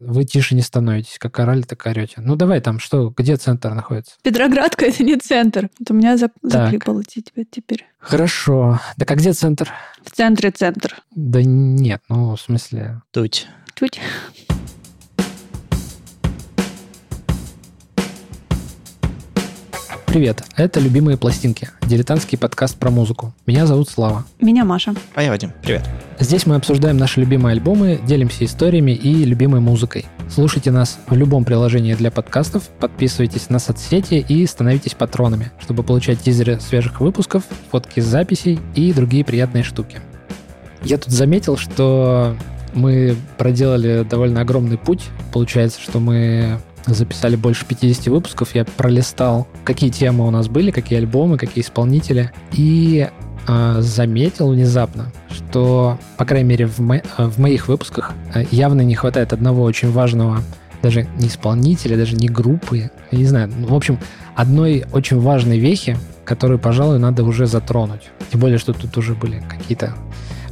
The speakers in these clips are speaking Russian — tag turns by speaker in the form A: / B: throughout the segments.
A: вы тише не становитесь. Как орали, так орете. Ну, давай там, что, где центр находится?
B: Петроградка — это не центр. Вот у меня зап- заклипало тебя теперь.
A: Хорошо. Так а где центр?
B: В центре центр.
A: Да нет, ну, в смысле...
C: Туть.
B: Туть.
A: Привет, это «Любимые пластинки» – дилетантский подкаст про музыку. Меня зовут Слава.
B: Меня Маша.
C: А я Вадим. Привет.
A: Здесь мы обсуждаем наши любимые альбомы, делимся историями и любимой музыкой. Слушайте нас в любом приложении для подкастов, подписывайтесь на соцсети и становитесь патронами, чтобы получать тизеры свежих выпусков, фотки с записей и другие приятные штуки. Я тут заметил, что мы проделали довольно огромный путь. Получается, что мы записали больше 50 выпусков, я пролистал, какие темы у нас были, какие альбомы, какие исполнители, и э, заметил внезапно, что, по крайней мере, в, мо- в моих выпусках э, явно не хватает одного очень важного даже не исполнителя, даже не группы, я не знаю, ну, в общем, одной очень важной вехи, которую, пожалуй, надо уже затронуть. Тем более, что тут уже были какие-то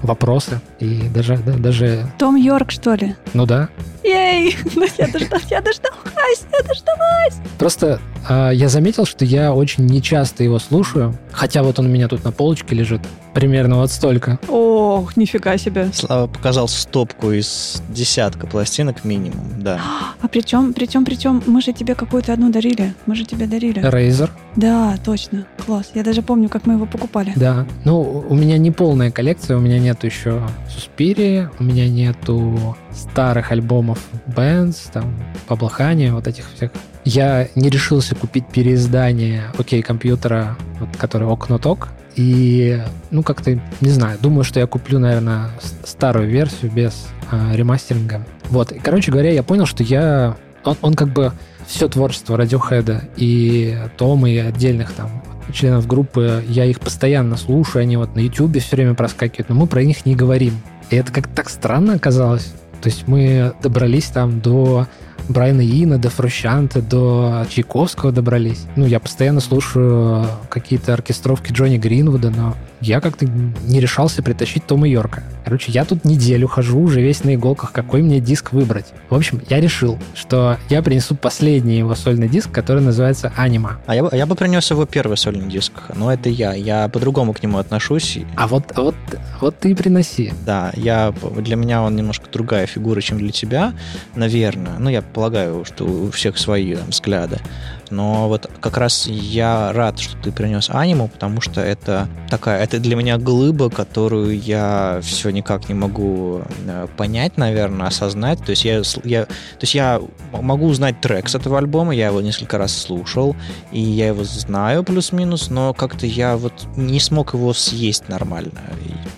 A: вопросы и даже, да, даже...
B: Том Йорк, что ли?
A: Ну да.
B: Ей! Ну я дождалась, я дождалась, я дождалась!
A: Просто э, я заметил, что я очень нечасто его слушаю, хотя вот он у меня тут на полочке лежит, примерно вот столько.
B: Ох, нифига себе.
C: Слава показал стопку из десятка пластинок минимум, да.
B: А причем, причем, причем, мы же тебе какую-то одну дарили. Мы же тебе дарили.
A: Razer,
B: Да, точно. Класс. Я даже помню, как мы его покупали.
A: да. Ну, у меня не полная коллекция, у меня нету еще Суспирии, у меня нету старых альбомов Bands, там, Паблохани, вот этих всех. Я не решился купить переиздание окей компьютера, вот, который Окноток, и, ну, как-то, не знаю, думаю, что я куплю, наверное, старую версию без а, ремастеринга. Вот, и, короче говоря, я понял, что я... Он, он как бы все творчество Радиохеда и Тома, и отдельных там членов группы, я их постоянно слушаю, они вот на Ютубе все время проскакивают, но мы про них не говорим. И это как-то так странно оказалось. То есть мы добрались там до Брайана Ина, до Фрущанта, до Чайковского добрались. Ну, я постоянно слушаю какие-то оркестровки Джонни Гринвуда, но я как-то не решался притащить Тома Йорка. Короче, я тут неделю хожу уже весь на иголках, какой мне диск выбрать. В общем, я решил, что я принесу последний его сольный диск, который называется «Анима».
C: А я, бы- я бы принес его первый сольный диск, но это я. Я по-другому к нему отношусь.
A: А вот, вот, вот ты и приноси.
C: Да, я, для меня он немножко другая фигура, чем для тебя, наверное. Ну, я полагаю, что у всех свои там, взгляды. Но вот как раз я рад, что ты принес аниму, потому что это такая, это для меня глыба, которую я все никак не могу э, понять, наверное, осознать. То есть я, я, то есть я могу узнать трек с этого альбома, я его несколько раз слушал, и я его знаю плюс-минус, но как-то я вот не смог его съесть нормально,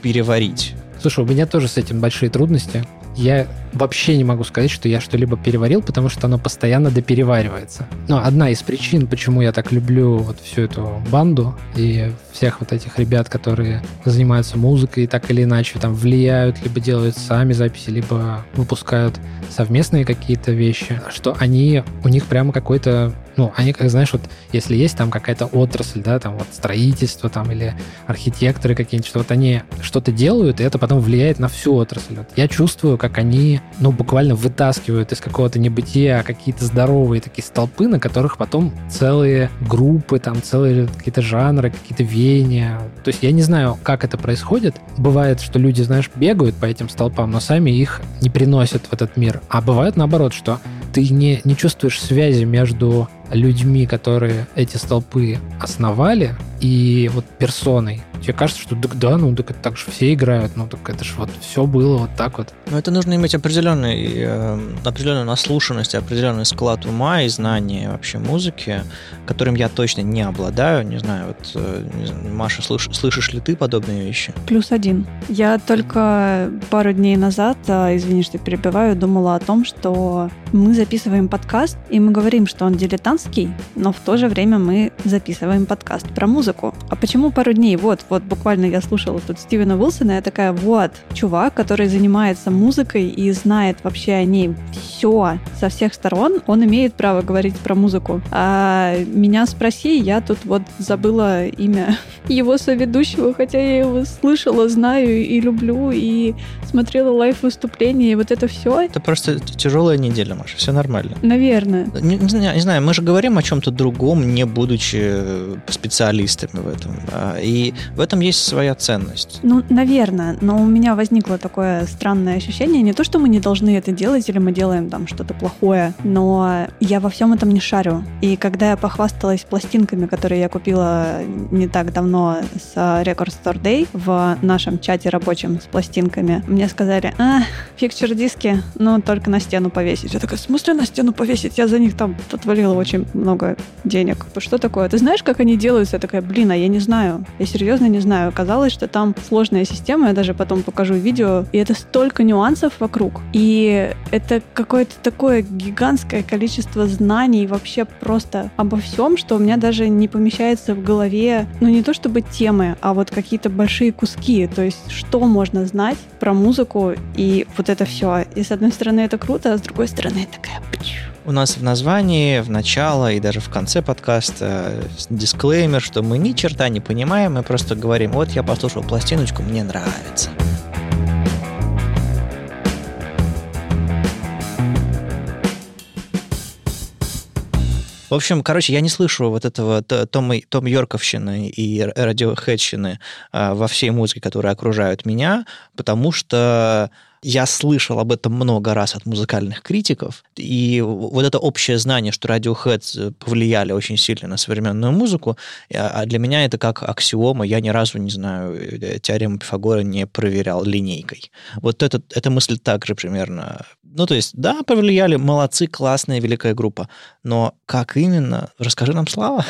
C: переварить.
A: Слушай, у меня тоже с этим большие трудности. Я вообще не могу сказать, что я что-либо переварил, потому что оно постоянно допереваривается. Но одна из причин, почему я так люблю вот всю эту банду и всех вот этих ребят, которые занимаются музыкой и так или иначе там влияют, либо делают сами записи, либо выпускают совместные какие-то вещи, что они, у них прямо какой-то, ну, они, как знаешь, вот если есть там какая-то отрасль, да, там вот строительство там или архитекторы какие-нибудь, что вот они что-то делают, и это потом влияет на всю отрасль. Вот я чувствую, как они, ну, буквально вытаскивают из какого-то небытия какие-то здоровые такие столпы, на которых потом целые группы, там целые какие-то жанры, какие-то веяния. То есть я не знаю, как это происходит. Бывает, что люди, знаешь, бегают по этим столпам, но сами их не приносят в этот мир. А бывает наоборот, что ты не, не чувствуешь связи между людьми, которые эти столпы основали, и вот персоной. Тебе кажется, что так да, ну так, так же все играют, ну так это же вот все было вот так вот.
C: Но это нужно иметь определенный, э, определенную наслушанность, определенный склад ума и знания вообще музыки, которым я точно не обладаю. Не знаю, вот, э, не знаю, Маша, слыш- слышишь ли ты подобные вещи?
B: Плюс один. Я только пару дней назад, а, извини, что перебиваю, думала о том, что мы записываем подкаст, и мы говорим, что он дилетантский, но в то же время мы записываем подкаст про музыку. А почему пару дней? Вот, вот буквально я слушала тут Стивена Уилсона, я такая, вот, чувак, который занимается музыкой и знает вообще о ней все со всех сторон, он имеет право говорить про музыку. А меня спроси, я тут вот забыла имя его соведущего, хотя я его слышала, знаю и люблю, и смотрела лайв-выступления, и вот это все.
C: Это просто тяжелая неделя, Маша, все нормально.
B: Наверное.
C: Не, не, не знаю, мы же говорим о чем-то другом, не будучи специалистами в этом. И в этом есть своя ценность.
B: Ну, наверное, но у меня возникло такое странное ощущение, не то, что мы не должны это делать, или мы делаем там что-то плохое, но я во всем этом не шарю. И когда я похвасталась пластинками, которые я купила не так давно с Record Store Day в нашем чате рабочем с пластинками, мне сказали, а, фикчер-диски, ну, только на стену повесить. Я такая, в смысле на стену повесить? Я за них там отвалила очень много денег. Что такое? Ты знаешь, как они делаются? Я такая, блин, а я не знаю. Я серьезно не знаю. Оказалось, что там сложная система, я даже потом покажу видео, и это столько нюансов вокруг. И это какое-то такое гигантское количество знаний вообще просто обо всем, что у меня даже не помещается в голове, ну не то чтобы темы, а вот какие-то большие куски. То есть что можно знать про музыку и вот это все. И с одной стороны это круто, а с другой стороны такая...
C: У нас в названии, в начало и даже в конце подкаста дисклеймер, что мы ни черта не понимаем, мы просто говорим, вот я послушал пластиночку, мне нравится. В общем, короче, я не слышу вот этого Тома, Том Йорковщины и радиохедщины а, во всей музыке, которая окружает меня, потому что я слышал об этом много раз от музыкальных критиков, и вот это общее знание, что Radiohead повлияли очень сильно на современную музыку, а для меня это как аксиома, я ни разу, не знаю, э, теорему Пифагора не проверял линейкой. Вот это, эта мысль также примерно... Ну, то есть, да, повлияли, молодцы, классная, великая группа, но как именно? Расскажи нам, Слава.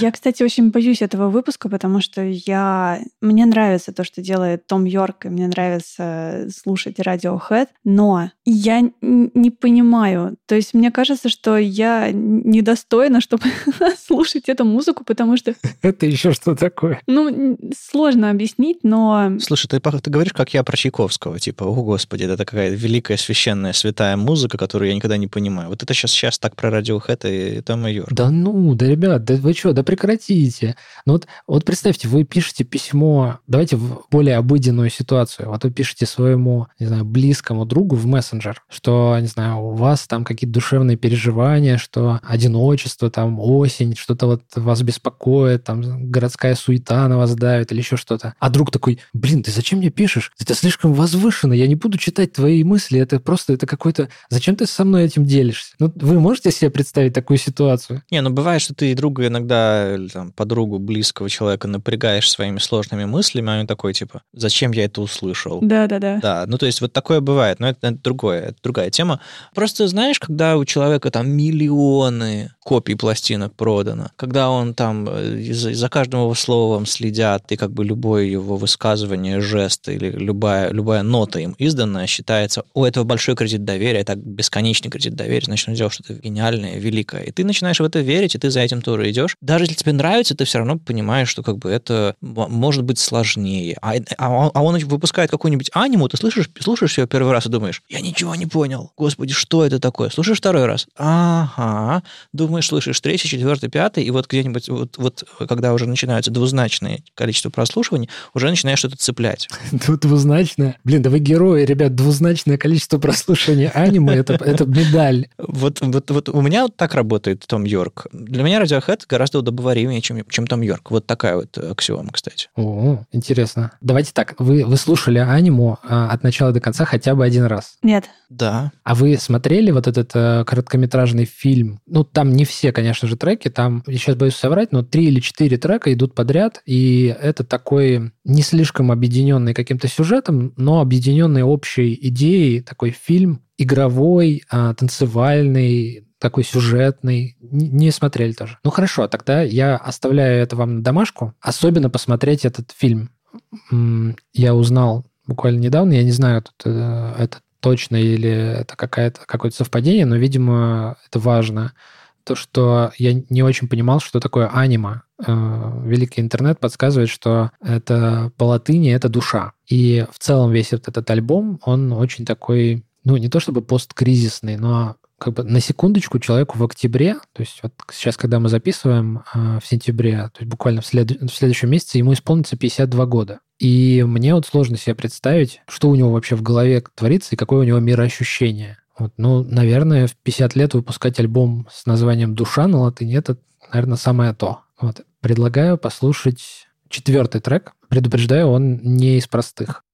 B: Я, кстати, очень боюсь этого выпуска, потому что я... Мне нравится то, что делает Том Йорк, и мне нравится слушать Radiohead, но я не понимаю. То есть мне кажется, что я недостойна, чтобы слушать эту музыку, потому что...
A: Это еще что такое?
B: Ну, сложно объяснить, но...
C: Слушай, ты, ты говоришь, как я про Чайковского, типа, о, господи, это такая великая, священная, святая музыка, которую я никогда не понимаю. Вот это сейчас, сейчас так про Radiohead и Тома Йорк.
A: Да ну, да, ребят, да вы что, да прекратите. Ну вот, вот представьте, вы пишете письмо, давайте в более обыденную ситуацию. Вот вы пишете своему, не знаю, близкому другу в мессенджер, что, не знаю, у вас там какие-то душевные переживания, что одиночество, там осень, что-то вот вас беспокоит, там городская суета на вас давит или еще что-то. А друг такой, блин, ты зачем мне пишешь? Это слишком возвышенно, я не буду читать твои мысли, это просто, это какой-то... Зачем ты со мной этим делишься? Ну, вы можете себе представить такую ситуацию?
C: Не, ну бывает, что ты друга иногда, или, там, подругу близкого человека напрягаешь своими сложными мыслями, а он такой, типа, зачем я это услышал?
B: Да-да-да.
C: Да, ну то есть вот такое бывает, но это, это другое, это другая тема. Просто знаешь, когда у человека там миллионы копий пластинок продано, когда он там э, за, за каждым его словом следят, и как бы любое его высказывание, жест или любая, любая нота им изданная считается, у этого большой кредит доверия, это бесконечный кредит доверия, значит, он сделал что-то гениальное, великое. И ты начинаешь в это верить, и ты за этим тоже идешь. Даже если тебе нравится, ты все равно понимаешь, что как бы это может быть сложнее. А, а, а он выпускает какую-нибудь аниму, ты слышишь, слушаешь ее первый раз и думаешь, я ничего не понял. Господи, что это такое? Слушаешь второй раз. Ага. Думаешь, слышишь третий, четвертый, пятый, и вот где-нибудь, вот, вот когда уже начинаются двузначные количество прослушиваний, уже начинаешь что-то цеплять.
A: Двузначное? Блин, да вы герои, ребят, двузначное количество прослушиваний аниме, это, это медаль.
C: Вот, вот, вот у меня вот так работает Том Йорк. Для меня Radiohead гораздо удобоваримее, чем, чем Том Йорк. Вот такая вот аксиома, кстати.
A: О, интересно. Давайте так, вы, вы слушали аниму а, от начала до конца хотя бы один раз?
B: Нет.
C: Да.
A: А вы смотрели вот этот а, короткометражный фильм? Ну, там не все, конечно же, треки, там, сейчас боюсь соврать, но три или четыре трека идут подряд, и это такой не слишком объединенный каким-то сюжетом, но объединенный общей идеей, такой фильм игровой, а, танцевальный, такой сюжетный. Не смотрели тоже. Ну хорошо, тогда я оставляю это вам на домашку. Особенно посмотреть этот фильм. Я узнал буквально недавно, я не знаю, тут, это точно или это какая-то, какое-то совпадение, но, видимо, это важно. то, что я не очень понимал, что такое анима. Э, великий интернет подсказывает, что это по латыни это душа. И в целом весь этот альбом, он очень такой, ну, не то чтобы посткризисный, но как бы на секундочку человеку в октябре, то есть вот сейчас, когда мы записываем э, в сентябре, то есть буквально в, след... в следующем месяце ему исполнится 52 года. И мне вот сложно себе представить, что у него вообще в голове творится и какое у него мироощущение. Вот, ну, наверное, в 50 лет выпускать альбом с названием «Душа» на латыни – это, наверное, самое то. Вот. Предлагаю послушать четвертый трек. Предупреждаю, он не из простых.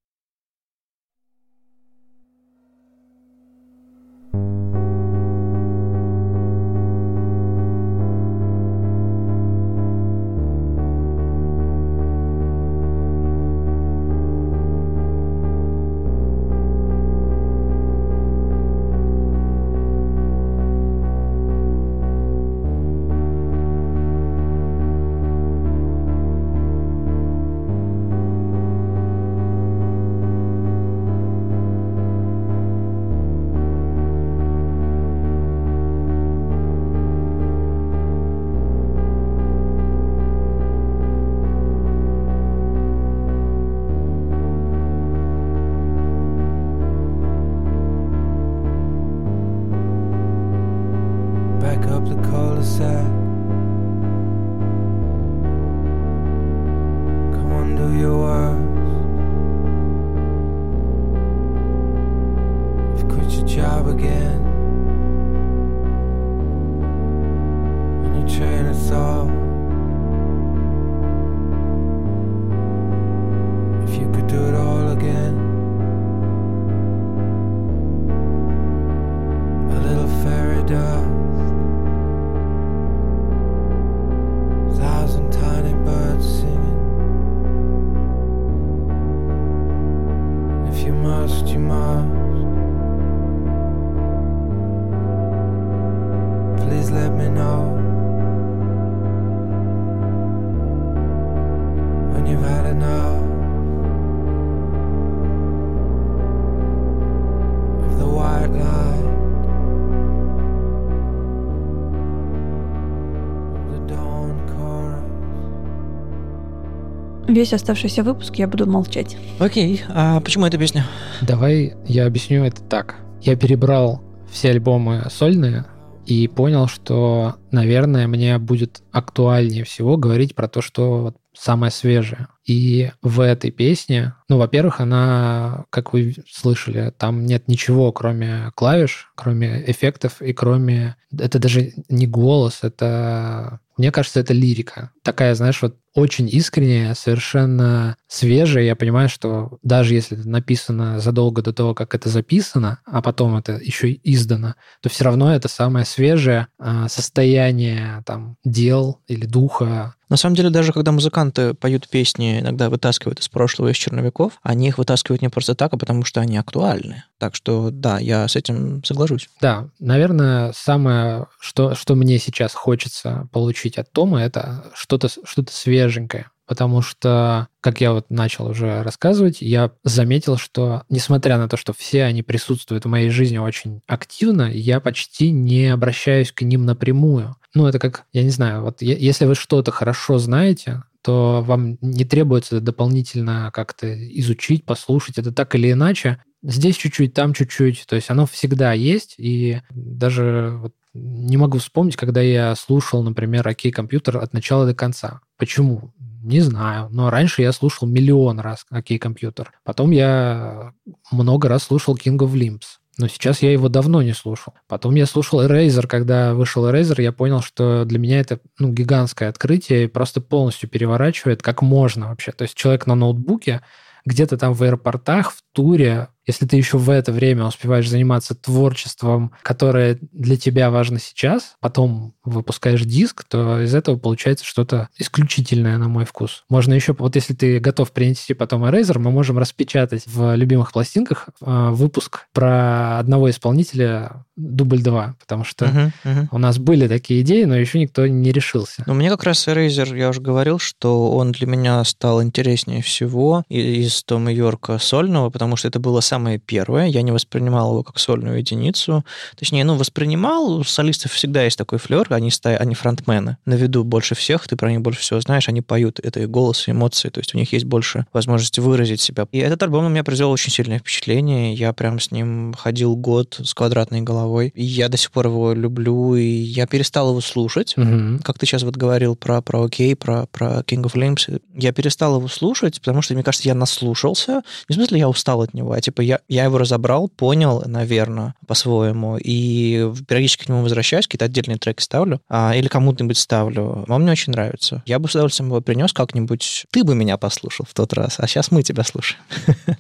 B: Весь оставшийся выпуск я буду молчать.
C: Окей, а почему эта песня?
A: Давай я объясню это так. Я перебрал все альбомы сольные и понял, что, наверное, мне будет актуальнее всего говорить про то, что самое свежее. И в этой песне, ну, во-первых, она, как вы слышали, там нет ничего, кроме клавиш, кроме эффектов и кроме... Это даже не голос, это... Мне кажется, это лирика. Такая, знаешь, вот очень искренняя, совершенно свежая. Я понимаю, что даже если это написано задолго до того, как это записано, а потом это еще и издано, то все равно это самое свежее а, состояние там дел или духа
C: на самом деле, даже когда музыканты поют песни, иногда вытаскивают из прошлого, из черновиков, они их вытаскивают не просто так, а потому что они актуальны. Так что, да, я с этим соглашусь.
A: Да, наверное, самое, что, что мне сейчас хочется получить от Тома, это что-то что свеженькое потому что, как я вот начал уже рассказывать, я заметил, что несмотря на то, что все они присутствуют в моей жизни очень активно, я почти не обращаюсь к ним напрямую. Ну, это как, я не знаю, вот если вы что-то хорошо знаете, то вам не требуется дополнительно как-то изучить, послушать. Это так или иначе. Здесь чуть-чуть, там чуть-чуть. То есть оно всегда есть. И даже вот не могу вспомнить, когда я слушал, например, «Окей, компьютер» от начала до конца. Почему? Не знаю. Но раньше я слушал миллион раз «Окей, компьютер». Потом я много раз слушал «King of Limbs». Но сейчас я его давно не слушал. Потом я слушал Eraser, когда вышел Eraser, я понял, что для меня это ну, гигантское открытие и просто полностью переворачивает, как можно вообще. То есть человек на ноутбуке где-то там в аэропортах, в туре, если ты еще в это время успеваешь заниматься творчеством, которое для тебя важно сейчас, потом выпускаешь диск, то из этого получается что-то исключительное на мой вкус. Можно еще, вот если ты готов принести потом Eraser, мы можем распечатать в любимых пластинках э, выпуск про одного исполнителя дубль 2, потому что uh-huh, uh-huh. у нас были такие идеи, но еще никто не решился.
C: Ну, мне как раз Eraser, я уже говорил, что он для меня стал интереснее всего из Тома Йорка сольного, потому что это было самое первое. Я не воспринимал его как сольную единицу. Точнее, ну, воспринимал. У солистов всегда есть такой флер, они, ста... они фронтмены. На виду больше всех, ты про них больше всего знаешь, они поют. Это и голос, и эмоции, то есть у них есть больше возможности выразить себя. И этот альбом на меня произвел очень сильное впечатление. Я прям с ним ходил год с квадратной головой. И я до сих пор его люблю, и я перестал его слушать.
A: Мгм.
C: Как ты сейчас вот говорил про, про Окей, про, про King of Limbs, я перестал его слушать, потому что, мне кажется, я наслушался. Не в смысле, я устал от него, а типа я, я его разобрал, понял, наверное, по-своему, и периодически к нему возвращаюсь, какие-то отдельные треки ставлю, а, или кому-нибудь ставлю. Он мне очень нравится. Я бы с удовольствием его принес как-нибудь. Ты бы меня послушал в тот раз, а сейчас мы тебя слушаем.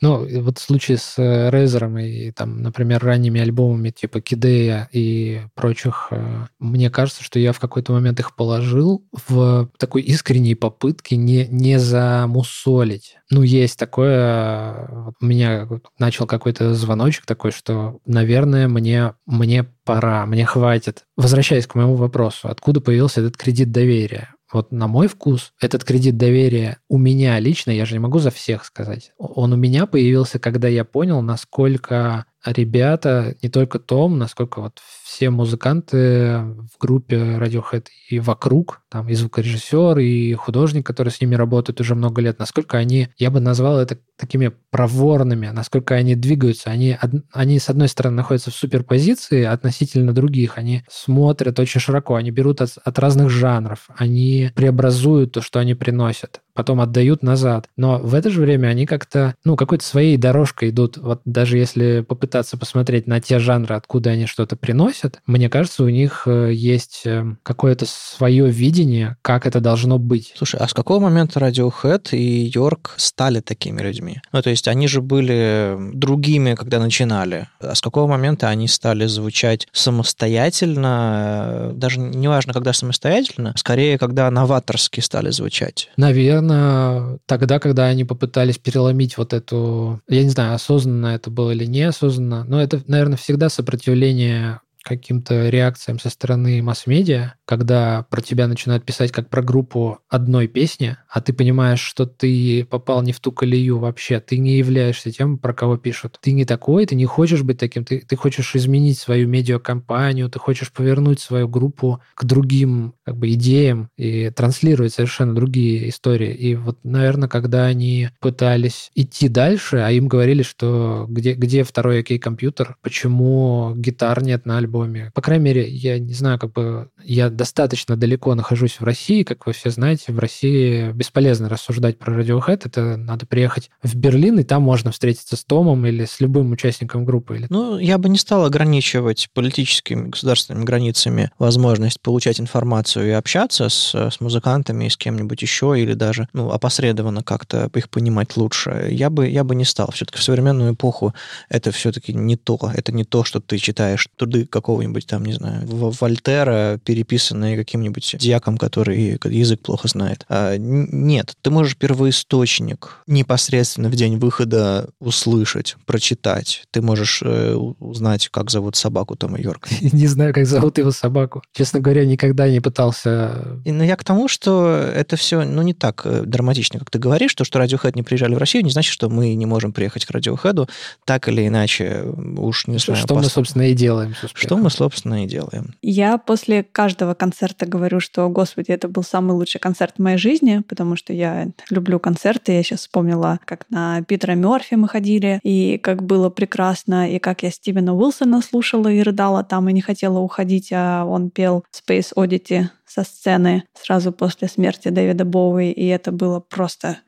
A: Ну, вот в случае с э, Рейзером и, там, например, ранними альбомами типа Кидея и прочих, э, мне кажется, что я в какой-то момент их положил в такой искренней попытке не, не замусолить. Ну, есть такое... У меня начал какой-то звоночек такой, что, наверное, мне, мне пора, мне хватит. Возвращаясь к моему вопросу, откуда появился этот кредит доверия? Вот на мой вкус этот кредит доверия у меня лично, я же не могу за всех сказать, он у меня появился, когда я понял, насколько ребята, не только Том, насколько вот все музыканты в группе Radiohead и вокруг, там и звукорежиссер, и художник, который с ними работает уже много лет, насколько они, я бы назвал это такими проворными, насколько они двигаются. Они, они с одной стороны, находятся в суперпозиции относительно других, они смотрят очень широко, они берут от, от разных жанров, они преобразуют то, что они приносят, потом отдают назад. Но в это же время они как-то, ну, какой-то своей дорожкой идут. Вот даже если попытаться посмотреть на те жанры, откуда они что-то приносят, мне кажется, у них э, есть э, какое-то свое видение, как это должно быть.
C: Слушай, а с какого момента Radiohead и Йорк стали такими людьми? Ну, то есть они же были другими, когда начинали. А с какого момента они стали звучать самостоятельно? Даже не важно, когда самостоятельно, скорее, когда новаторски стали звучать.
A: Наверное, тогда, когда они попытались переломить вот эту... Я не знаю, осознанно это было или неосознанно, но это, наверное, всегда сопротивление каким-то реакциям со стороны масс-медиа, когда про тебя начинают писать как про группу одной песни, а ты понимаешь, что ты попал не в ту колею вообще, ты не являешься тем, про кого пишут. Ты не такой, ты не хочешь быть таким, ты, ты хочешь изменить свою медиакомпанию, ты хочешь повернуть свою группу к другим как бы, идеям и транслировать совершенно другие истории. И вот, наверное, когда они пытались идти дальше, а им говорили, что где, где второй окей-компьютер, почему гитар нет на альбоме. По крайней мере, я не знаю, как бы я достаточно далеко нахожусь в России, как вы все знаете, в России бесполезно рассуждать про Radiohead, это надо приехать в Берлин, и там можно встретиться с Томом или с любым участником группы. Или...
C: Ну, я бы не стал ограничивать политическими государственными границами возможность получать информацию и общаться с, с музыкантами и с кем-нибудь еще, или даже ну, опосредованно как-то их понимать лучше. Я бы, я бы не стал. Все-таки в современную эпоху это все-таки не то. Это не то, что ты читаешь труды какого-нибудь там, не знаю, Вольтера, переписанные каким-нибудь дьяком, который язык плохо знает. А, нет, ты можешь первоисточник непосредственно в день выхода услышать, прочитать. Ты можешь э, узнать, как зовут собаку Тома Йорка.
A: Не знаю, как зовут его собаку. Честно говоря, никогда не пытался...
C: И, ну, я к тому, что это все, ну, не так э, драматично, как ты говоришь, то, что Radiohead не приезжали в Россию, не значит, что мы не можем приехать к Radiohead, так или иначе, уж не знаю.
A: что мы, собственно, и делаем с успехом.
C: Что мы, собственно, и делаем.
B: Я после каждого концерта говорю, что, господи, это был самый лучший концерт в моей жизни, потому что я люблю концерты. Я сейчас вспомнила, как на Питера Мерфи мы ходили, и как было прекрасно, и как я Стивена Уилсона слушала и рыдала там, и не хотела уходить, а он пел Space Oddity со сцены сразу после смерти Дэвида Боуи, и это было просто...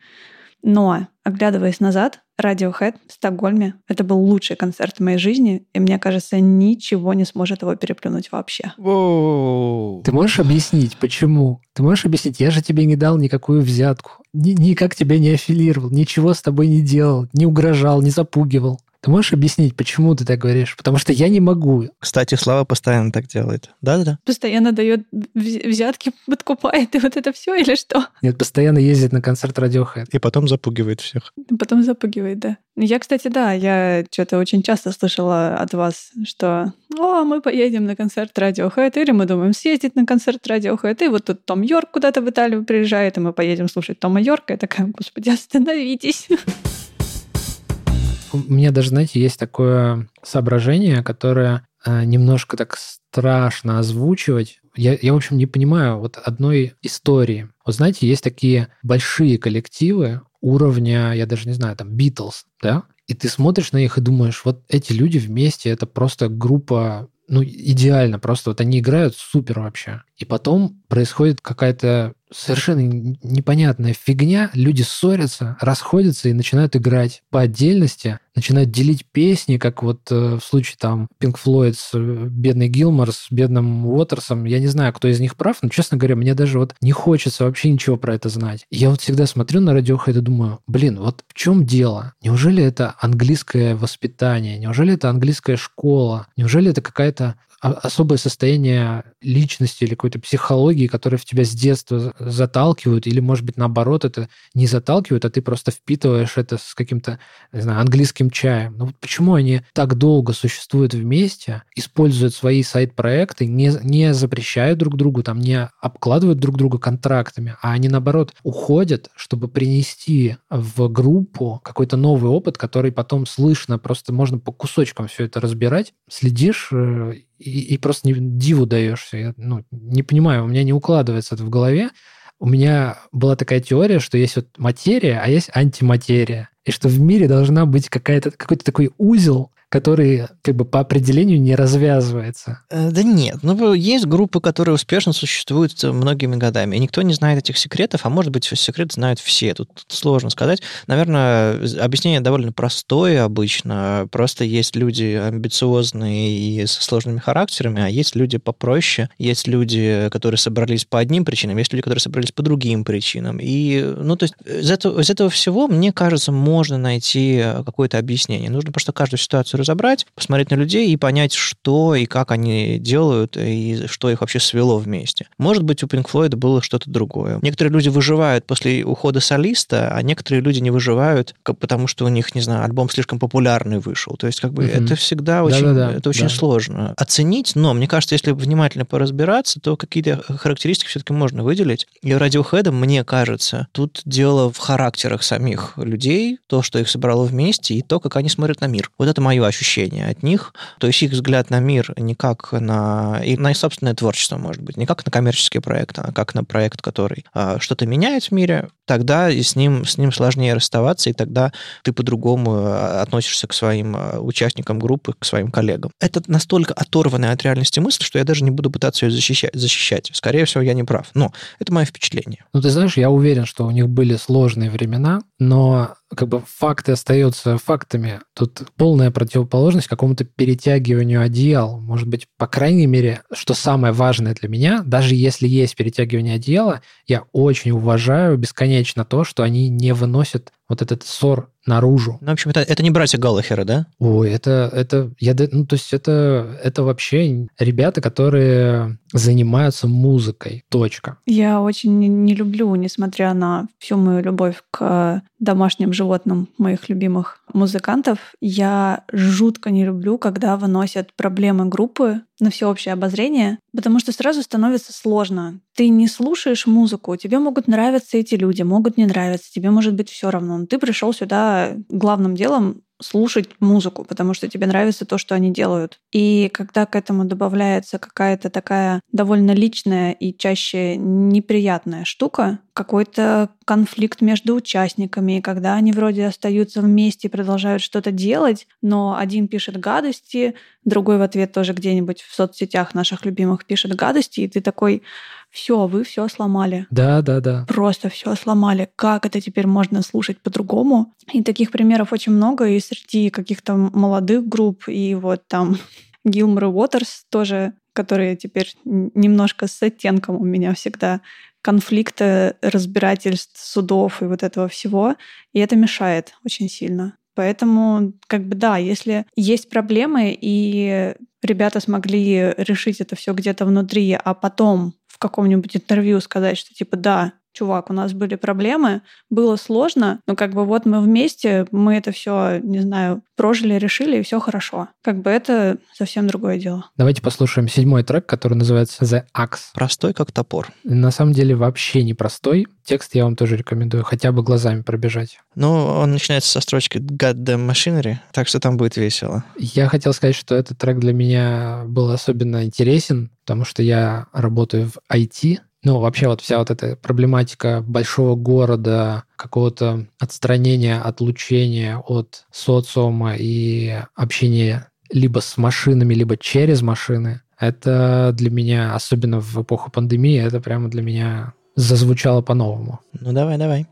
B: Но, оглядываясь назад, Radiohead в Стокгольме — это был лучший концерт в моей жизни, и мне кажется, ничего не сможет его переплюнуть вообще.
A: Ты можешь объяснить, почему? Ты можешь объяснить? Я же тебе не дал никакую взятку. Ни- никак тебя не аффилировал, ничего с тобой не делал, не угрожал, не запугивал. Ты можешь объяснить, почему ты так говоришь? Потому что я не могу.
C: Кстати, Слава постоянно так делает. Да-да-да.
B: Постоянно дает вз- взятки, подкупает, и вот это все или что?
A: Нет, постоянно ездит на концерт Radiohead.
C: И потом запугивает всех.
B: Потом запугивает, да. Я, кстати, да, я что-то очень часто слышала от вас, что «О, мы поедем на концерт Radiohead», или мы думаем съездить на концерт Radiohead, и вот тут Том Йорк куда-то в Италию приезжает, и мы поедем слушать Тома Йорка. Я такая, господи, остановитесь.
A: У меня даже, знаете, есть такое соображение, которое э, немножко так страшно озвучивать. Я, я, в общем, не понимаю вот одной истории. Вот знаете, есть такие большие коллективы уровня, я даже не знаю, там, Beatles, да? И ты смотришь на них и думаешь, вот эти люди вместе, это просто группа ну, идеально, просто вот они играют супер вообще. И потом происходит какая-то совершенно непонятная фигня, люди ссорятся, расходятся и начинают играть по отдельности, начинают делить песни, как вот э, в случае там Pink Floyd с э, бедной Гилмор, с бедным Уотерсом. Я не знаю, кто из них прав, но, честно говоря, мне даже вот не хочется вообще ничего про это знать. Я вот всегда смотрю на Radiohead и думаю, блин, вот в чем дело? Неужели это английское воспитание? Неужели это английская школа? Неужели это какая-то особое состояние личности или какой-то психологии, которая в тебя с детства заталкивают, или, может быть, наоборот, это не заталкивают, а ты просто впитываешь это с каким-то, не знаю, английским чаем. Ну вот почему они так долго существуют вместе, используют свои сайт-проекты, не, не запрещают друг другу, там, не обкладывают друг друга контрактами, а они, наоборот, уходят, чтобы принести в группу какой-то новый опыт, который потом слышно, просто можно по кусочкам все это разбирать, следишь э, и, просто не, диву даешься. Я ну, не понимаю, у меня не укладывается это в голове. У меня была такая теория, что есть вот материя, а есть антиматерия. И что в мире должна быть какая-то, какой-то такой узел, который как бы по определению не развязывается.
C: Э, да нет. Ну, есть группы, которые успешно существуют многими годами. И никто не знает этих секретов, а может быть, секрет знают все. Тут сложно сказать. Наверное, объяснение довольно простое обычно. Просто есть люди амбициозные и со сложными характерами, а есть люди попроще. Есть люди, которые собрались по одним причинам, есть люди, которые собрались по другим причинам. И, ну, то есть из этого, из этого всего, мне кажется, можно найти какое-то объяснение. Нужно просто каждую ситуацию разобрать, посмотреть на людей и понять, что и как они делают, и что их вообще свело вместе. Может быть, у Pink Floyd было что-то другое. Некоторые люди выживают после ухода солиста, а некоторые люди не выживают, потому что у них, не знаю, альбом слишком популярный вышел. То есть, как бы, угу. это всегда очень, Да-да-да, это очень да. сложно оценить, но мне кажется, если внимательно поразбираться, то какие-то характеристики все-таки можно выделить. И Radiohead, мне кажется, тут дело в характерах самих людей, то, что их собрало вместе, и то, как они смотрят на мир. Вот это мое ощущение от них. То есть их взгляд на мир не как на... и на их собственное творчество, может быть, не как на коммерческий проект, а как на проект, который а, что-то меняет в мире, тогда и с ним, с ним сложнее расставаться, и тогда ты по-другому а, относишься к своим а, участникам группы, к своим коллегам. Это настолько оторванная от реальности мысль, что я даже не буду пытаться ее защищать. защищать. Скорее всего, я не прав. Но это мое впечатление.
A: Ну, ты знаешь, я уверен, что у них были сложные времена, но как бы факты остаются фактами. Тут полная противоположность какому-то перетягиванию одеял. Может быть, по крайней мере, что самое важное для меня, даже если есть перетягивание одеяла, я очень уважаю бесконечно то, что они не выносят вот этот ссор наружу.
C: Ну, в общем, это, это не братья Галлахера, да?
A: Ой, это, это, я, ну, то есть это, это вообще ребята, которые занимаются музыкой. Точка.
B: Я очень не люблю, несмотря на всю мою любовь к домашним животным моих любимых музыкантов, я жутко не люблю, когда выносят проблемы группы на всеобщее обозрение, потому что сразу становится сложно. Ты не слушаешь музыку, тебе могут нравиться эти люди, могут не нравиться, тебе может быть все равно. Но ты пришел сюда главным делом слушать музыку, потому что тебе нравится то, что они делают. И когда к этому добавляется какая-то такая довольно личная и чаще неприятная штука, какой-то конфликт между участниками, когда они вроде остаются вместе и продолжают что-то делать, но один пишет гадости, другой в ответ тоже где-нибудь в соцсетях наших любимых пишет гадости, и ты такой, все, вы все сломали.
A: Да, да, да.
B: Просто все сломали. Как это теперь можно слушать по-другому? И таких примеров очень много и среди каких-то молодых групп, и вот там Гилмор и Уотерс тоже, которые теперь немножко с оттенком у меня всегда конфликта, разбирательств, судов и вот этого всего. И это мешает очень сильно. Поэтому, как бы да, если есть проблемы, и ребята смогли решить это все где-то внутри, а потом в каком-нибудь интервью сказать, что типа да, чувак, у нас были проблемы, было сложно, но как бы вот мы вместе, мы это все, не знаю, прожили, решили, и все хорошо. Как бы это совсем другое дело.
A: Давайте послушаем седьмой трек, который называется The Axe.
C: Простой, как топор.
A: На самом деле вообще не простой. Текст я вам тоже рекомендую хотя бы глазами пробежать.
C: Ну, он начинается со строчки Goddamn Machinery, так что там будет весело.
A: Я хотел сказать, что этот трек для меня был особенно интересен, потому что я работаю в IT, ну, вообще вот вся вот эта проблематика большого города, какого-то отстранения, отлучения от социума и общения либо с машинами, либо через машины, это для меня, особенно в эпоху пандемии, это прямо для меня зазвучало по-новому.
C: Ну, давай, давай.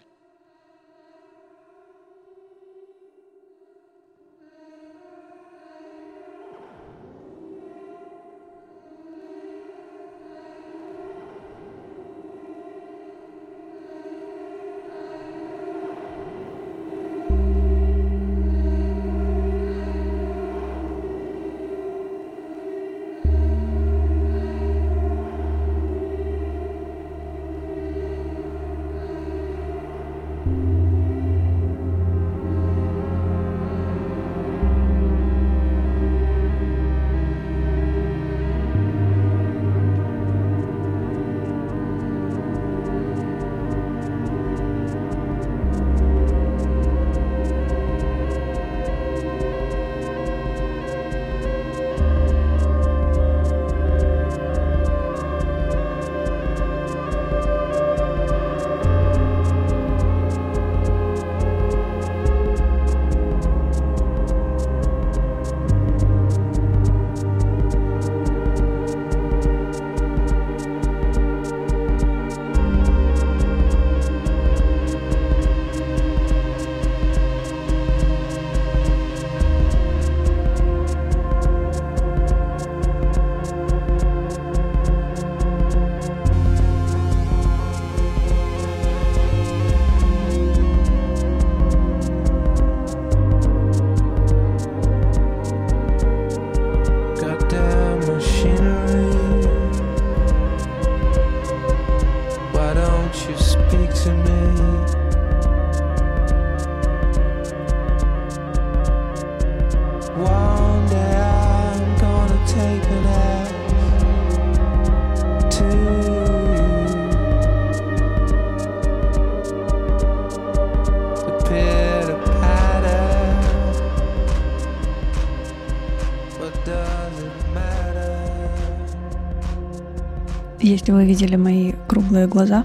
B: Если вы видели мои круглые глаза,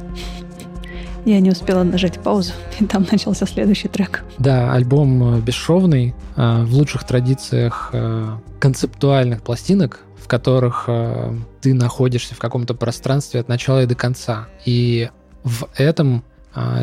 B: я не успела нажать паузу, и там начался следующий трек.
A: Да, альбом э, бесшовный, э, в лучших традициях э, концептуальных пластинок, в которых ты находишься в каком-то пространстве от начала и до конца. И в этом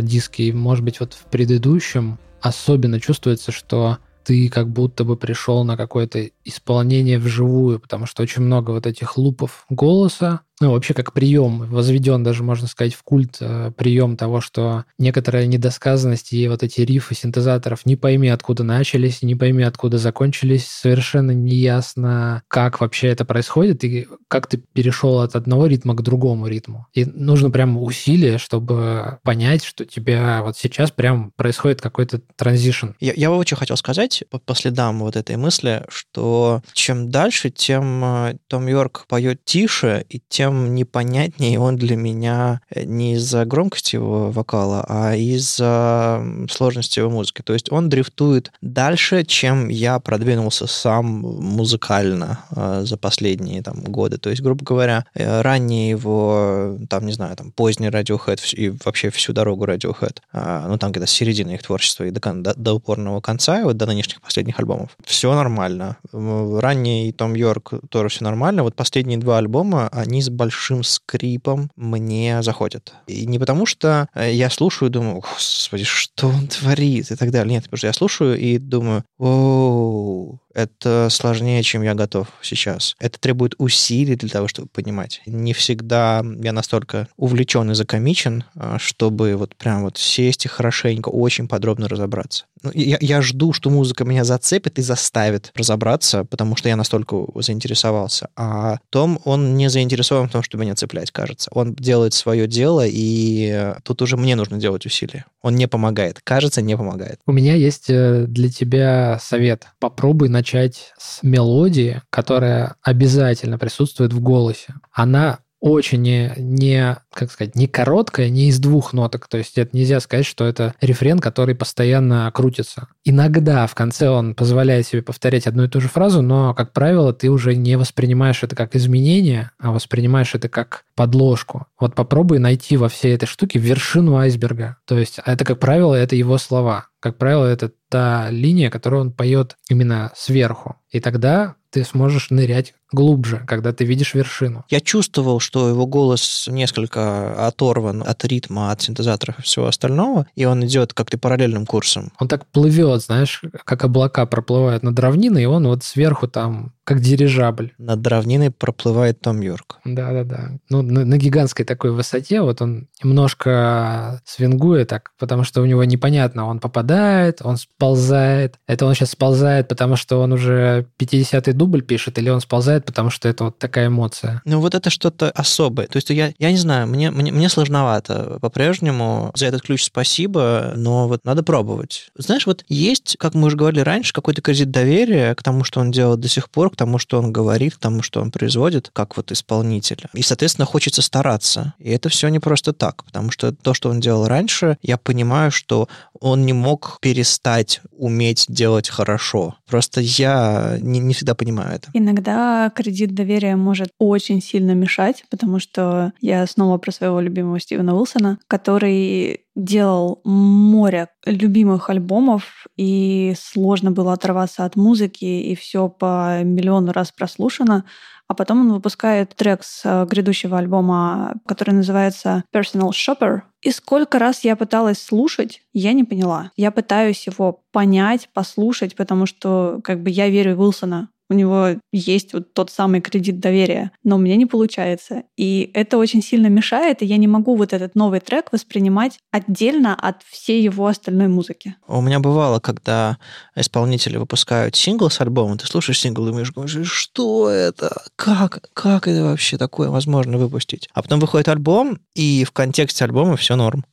A: диске, и, может быть, вот в предыдущем, особенно чувствуется, что ты как будто бы пришел на какое-то исполнение вживую, потому что очень много вот этих лупов голоса, ну, вообще как прием, возведен даже, можно сказать, в культ э, прием того, что некоторая недосказанность и вот эти рифы синтезаторов не пойми, откуда начались, не пойми, откуда закончились, совершенно неясно, как вообще это происходит и как ты перешел от одного ритма к другому ритму. И нужно прям усилие, чтобы понять, что у тебя вот сейчас прям происходит какой-то транзишн.
C: Я, я что хотел сказать по, по следам вот этой мысли, что чем дальше, тем э, Том Йорк поет тише, и тем непонятнее он для меня э, не из-за громкости его вокала, а из-за сложности его музыки. То есть он дрифтует дальше, чем я продвинулся сам музыкально э, за последние там, годы. То есть, грубо говоря, э, ранее его, там, не знаю, там, поздний Radiohead и вообще всю дорогу Radiohead, а, ну, там где-то с середины их творчества и до, до, до упорного конца, и вот до нынешних последних альбомов, все нормально. Ранний Том Йорк тоже все нормально. Вот последние два альбома, они с большим скрипом мне заходят. И не потому, что э, я слушаю и думаю, господи, что он творит и так далее. Нет, потому что я слушаю и думаю, оу, Это сложнее, чем я готов сейчас. Это требует усилий для того, чтобы понимать. Не всегда я настолько увлечен и закомичен, а, чтобы вот прям вот сесть и хорошенько, очень подробно разобраться. Ну, я, я жду, что музыка меня зацепит и заставит разобраться, потому что я настолько заинтересовался. А Том, он не заинтересован в том, чтобы меня цеплять, кажется. Он делает свое дело, и тут уже мне нужно делать усилия. Он не помогает. Кажется, не помогает.
A: У меня есть э, для тебя совет. Попробуй начать с мелодии, которая обязательно присутствует в голосе. Она очень не, не, как сказать, не короткая, не из двух ноток. То есть это нельзя сказать, что это рефрен, который постоянно крутится. Иногда в конце он позволяет себе повторять одну и ту же фразу, но, как правило, ты уже не воспринимаешь это как изменение, а воспринимаешь это как подложку. Вот попробуй найти во всей этой штуке вершину айсберга. То есть это, как правило, это его слова. Как правило, это та линия, которую он поет именно сверху. И тогда ты сможешь нырять глубже, когда ты видишь вершину.
C: Я чувствовал, что его голос несколько оторван от ритма, от синтезаторов и всего остального, и он идет как-то параллельным курсом.
A: Он так плывет, знаешь, как облака проплывают над равниной, и он вот сверху там как дирижабль.
C: Над равниной проплывает Том Йорк.
A: Да-да-да. Ну, на, на гигантской такой высоте вот он немножко свингует так, потому что у него непонятно, он попадает, он сползает. Это он сейчас сползает, потому что он уже 50-й дубль пишет, или он сползает, потому что это вот такая эмоция?
C: Ну, вот это что-то особое. То есть я, я не знаю, мне, мне, мне сложновато по-прежнему. За этот ключ спасибо, но вот надо пробовать. Знаешь, вот есть, как мы уже говорили раньше, какой-то кредит доверия к тому, что он делает до сих пор, к тому, что он говорит, к тому, что он производит, как вот исполнитель. И, соответственно, хочется стараться. И это все не просто так, потому что то, что он делал раньше, я понимаю, что он не мог перестать уметь делать хорошо. Просто я не, не всегда понимаю это.
B: Иногда кредит доверия может очень сильно мешать, потому что я снова про своего любимого Стивена Уилсона, который делал море любимых альбомов, и сложно было оторваться от музыки, и все по миллиону раз прослушано. А потом он выпускает трек с э, грядущего альбома, который называется Personal Shopper. И сколько раз я пыталась слушать, я не поняла. Я пытаюсь его понять, послушать, потому что как бы я верю в Уилсона у него есть вот тот самый кредит доверия, но у меня не получается. И это очень сильно мешает, и я не могу вот этот новый трек воспринимать отдельно от всей его остальной музыки.
C: У меня бывало, когда исполнители выпускают сингл с альбома, ты слушаешь сингл и думаешь, что это? Как? Как это вообще такое возможно выпустить? А потом выходит альбом, и в контексте альбома все норм.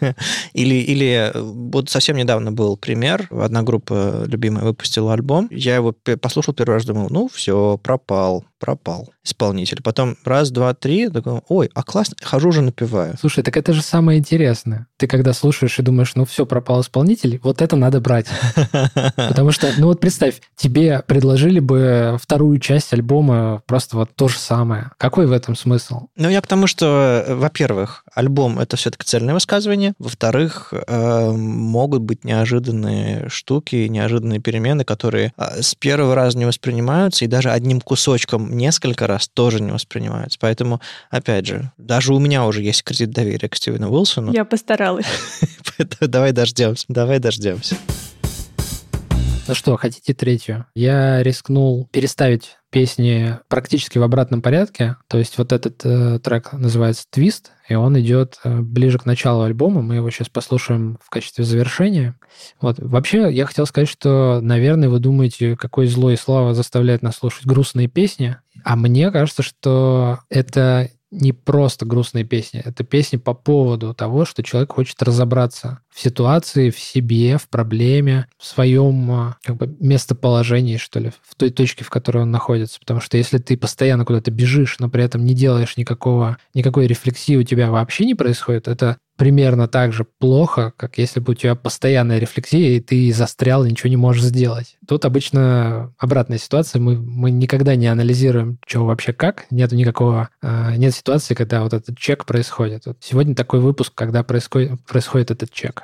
C: или, или вот совсем недавно был пример. Одна группа любимая выпустила альбом. Я его послушал первый раз, думал, ну все, пропал пропал исполнитель. Потом раз, два, три, такой, ой, а классно, хожу уже напиваю.
A: Слушай, так это же самое интересное. Ты когда слушаешь и думаешь, ну все, пропал исполнитель, вот это надо брать. Потому что, ну вот представь, тебе предложили бы вторую часть альбома просто вот то же самое. Какой в этом смысл?
C: Ну, я к тому, что, во-первых, альбом — это все-таки цельное высказывание. Во-вторых, э, могут быть неожиданные штуки, неожиданные перемены, которые э, с первого раза не воспринимаются, и даже одним кусочком несколько раз тоже не воспринимаются. Поэтому, опять же, даже у меня уже есть кредит доверия к Стивену Уилсону.
B: Я постаралась.
C: Давай дождемся, давай дождемся.
A: Ну что, хотите третью? Я рискнул переставить песни практически в обратном порядке. То есть вот этот э, трек называется «Твист», и он идет э, ближе к началу альбома. Мы его сейчас послушаем в качестве завершения. Вот. Вообще, я хотел сказать, что, наверное, вы думаете, какой злой слава заставляет нас слушать грустные песни. А мне кажется, что это не просто грустные песни, это песни по поводу того, что человек хочет разобраться в ситуации, в себе, в проблеме, в своем а, как бы, местоположении, что ли, в той точке, в которой он находится. Потому что если ты постоянно куда-то бежишь, но при этом не делаешь никакого, никакой рефлексии у тебя вообще не происходит, это примерно так же плохо, как если бы у тебя постоянная рефлексия, и ты застрял и ничего не можешь сделать. Тут обычно обратная ситуация. Мы, мы никогда не анализируем, что вообще как. Нет никакого... Э, нет ситуации, когда вот этот чек происходит. Вот сегодня такой выпуск, когда происходит, происходит этот чек.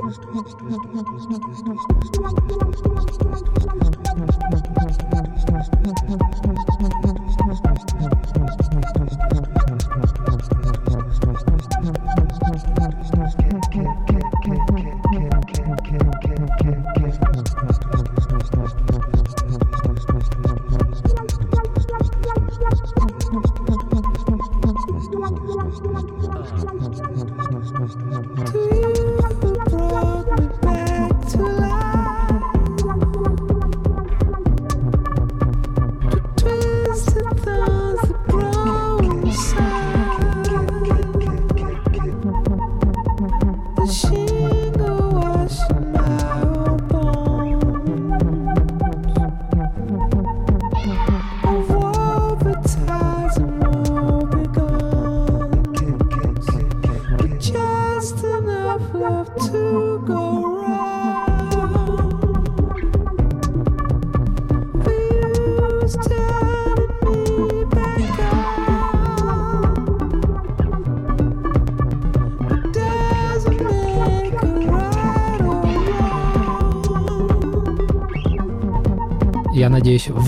A: Thank you.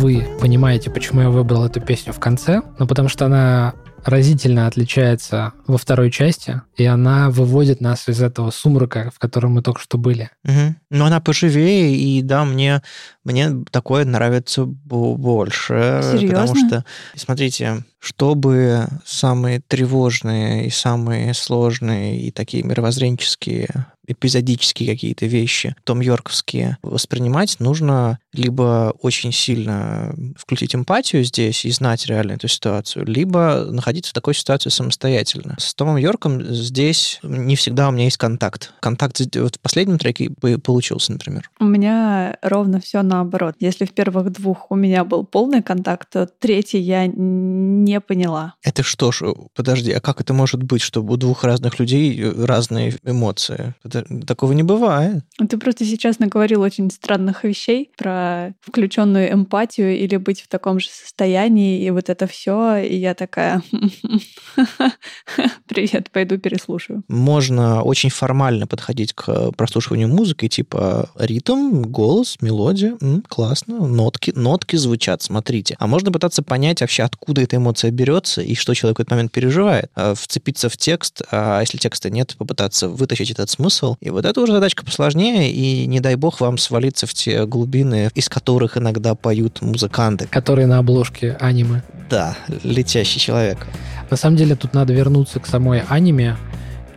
A: Вы понимаете, почему я выбрал эту песню в конце. Ну, потому что она разительно отличается во второй части, и она выводит нас из этого сумрака, в котором мы только что были.
C: Мгм. Но она поживее, и да, мне, мне такое нравится бо- больше.
B: Серьезно?
C: Потому что, смотрите, чтобы самые тревожные и самые сложные и такие мировоззренческие, эпизодические какие-то вещи, том Йорковские, воспринимать, нужно либо очень сильно включить эмпатию здесь и знать реально эту ситуацию, либо находиться в такой ситуации самостоятельно. С Томом Йорком здесь не всегда у меня есть контакт. Контакт вот в последнем треке получился, например.
B: У меня ровно все наоборот. Если в первых двух у меня был полный контакт, то третий я не поняла.
C: Это что ж, подожди, а как это может быть, чтобы у двух разных людей э, разные эмоции? Это- такого не бывает.
B: Ты просто сейчас наговорил очень странных вещей про включенную эмпатию или быть в таком же состоянии, и вот это все. И я такая, привет, пойду переслушаю.
C: Можно очень формально подходить к прослушиванию музыки, типа ритм, голос, мелодия, м, классно, нотки, нотки звучат, смотрите. А можно пытаться понять вообще, откуда эта эмоция берется и что человек в этот момент переживает. А, Вцепиться в текст, а если текста нет, попытаться вытащить этот смысл. И вот это уже задачка посложнее, и не дай бог вам свалиться в те глубины, из которых иногда поют музыканты.
A: Которые на обложке аниме.
C: Да, летящий человек.
A: На самом деле тут надо вернуться к самой аниме.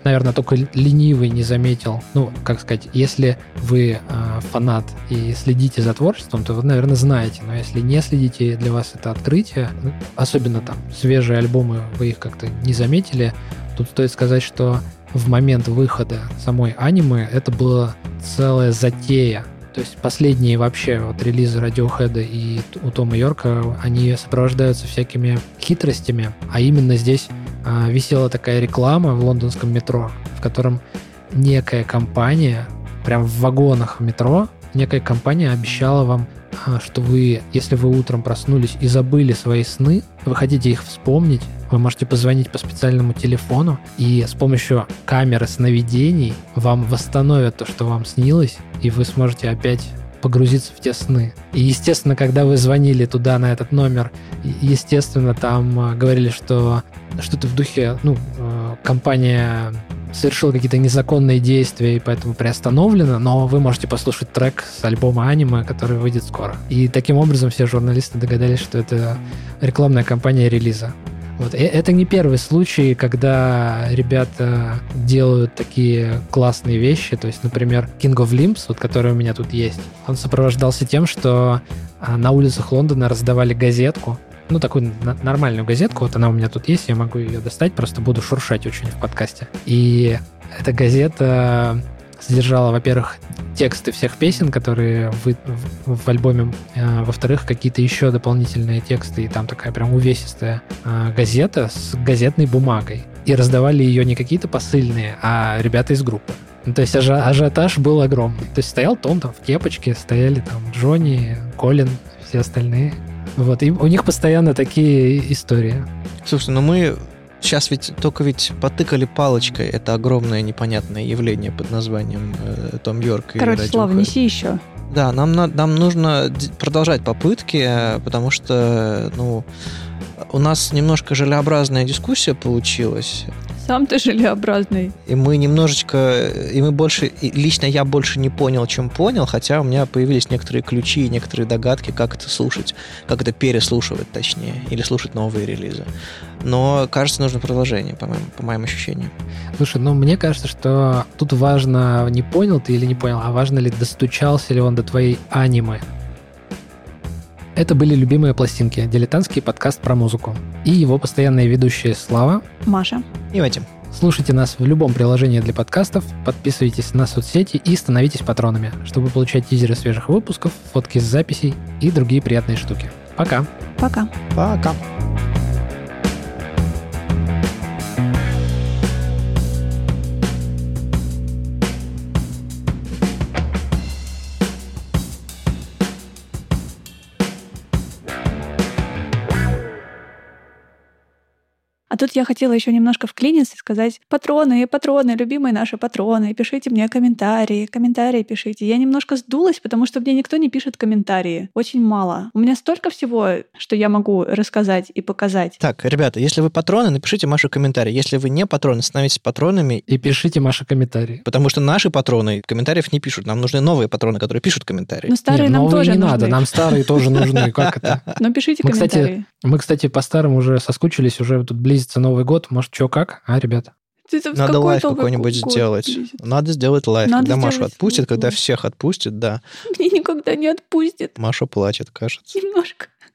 A: Наверное, только ленивый не заметил. Ну, как сказать, если вы э, фанат и следите за творчеством, то вы, наверное, знаете. Но если не следите, для вас это открытие, ну, особенно там свежие альбомы, вы их как-то не заметили, тут стоит сказать, что в момент выхода самой аниме это была целая затея. То есть последние вообще вот релизы Radiohead и у Тома Йорка, они сопровождаются всякими хитростями, а именно здесь а, висела такая реклама в лондонском метро, в котором некая компания, прям в вагонах метро, некая компания обещала вам, а, что вы, если вы утром проснулись и забыли свои сны, вы хотите их вспомнить, вы можете позвонить по специальному телефону, и с помощью камеры сновидений вам восстановят то, что вам снилось, и вы сможете опять погрузиться в те сны. И, естественно, когда вы звонили туда, на этот номер, естественно, там а, говорили, что что-то в духе, ну, э, компания совершила какие-то незаконные действия и поэтому приостановлена, но вы можете послушать трек с альбома аниме, который выйдет скоро. И таким образом все журналисты догадались, что это рекламная кампания релиза. Вот. И это не первый случай, когда ребята делают такие классные вещи. То есть, например, King of Limbs, вот, который у меня тут есть, он сопровождался тем, что а, на улицах Лондона раздавали газетку, ну, такую нормальную газетку, вот она у меня тут есть, я могу ее достать, просто буду шуршать очень в подкасте. И эта газета содержала, во-первых, тексты всех песен, которые вы, в, в альбоме, э, во-вторых, какие-то еще дополнительные тексты, и там такая прям увесистая э, газета с газетной бумагой. И раздавали ее не какие-то посыльные, а ребята из группы. Ну, то есть ажи- ажиотаж был огромный. То есть стоял Том там в кепочке, стояли там Джонни, Колин, все остальные. Вот, и у них постоянно такие истории.
C: Слушай, ну мы сейчас ведь только ведь потыкали палочкой это огромное непонятное явление под названием э, Том Йорк и
B: Короче, Слава, неси еще.
C: Да, нам, на- нам нужно продолжать попытки, э, потому что, ну, у нас немножко желеобразная дискуссия получилась,
B: Сам ты желеобразный.
C: и мы немножечко, и мы больше, и лично я больше не понял, чем понял, хотя у меня появились некоторые ключи и некоторые догадки, как это слушать, как это переслушивать точнее, или слушать новые релизы. Но, кажется, нужно продолжение, по моим, по моим ощущениям.
A: Слушай, ну мне кажется, что тут важно, не понял ты или не понял, а важно ли достучался ли он до твоей анимы. Это были любимые пластинки, дилетантский подкаст про музыку. И его постоянные ведущие Слава.
B: Маша.
C: И Вадим.
A: Слушайте нас в любом приложении для подкастов, подписывайтесь на соцсети и становитесь патронами, чтобы получать тизеры свежих выпусков, фотки с записей и другие приятные штуки. Пока!
B: Пока.
C: Пока.
B: А тут я хотела еще немножко вклиниться и сказать, патроны, патроны, любимые наши патроны, пишите мне комментарии, комментарии пишите. Я немножко сдулась, потому что мне никто не пишет комментарии. Очень мало. У меня столько всего, что я могу рассказать и показать.
C: Так, ребята, если вы патроны, напишите Маше комментарий. Если вы не патроны, становитесь патронами,
A: И пишите, Маша, комментарии.
C: потому что наши патроны комментариев не пишут. Нам нужны новые патроны, которые пишут комментарии.
B: Ну, старые
A: Не,
B: нам
A: новые
B: тоже
A: не
B: нужны.
A: надо, нам старые тоже нужны. Как это?
B: Но пишите
A: Мы, кстати,
B: комментарии.
A: Мы, кстати, по старым уже соскучились, уже тут близится Новый год. Может, что как? А, ребята?
B: Это
C: Надо
B: какой Новый
C: какой-нибудь сделать.
B: близится?
C: Надо сделать live,
B: Надо
C: когда Машу отпустит, когда всех отпустит, да.
B: Мне никогда не отпустит.
C: Маша плачет, кажется.
B: Немножко.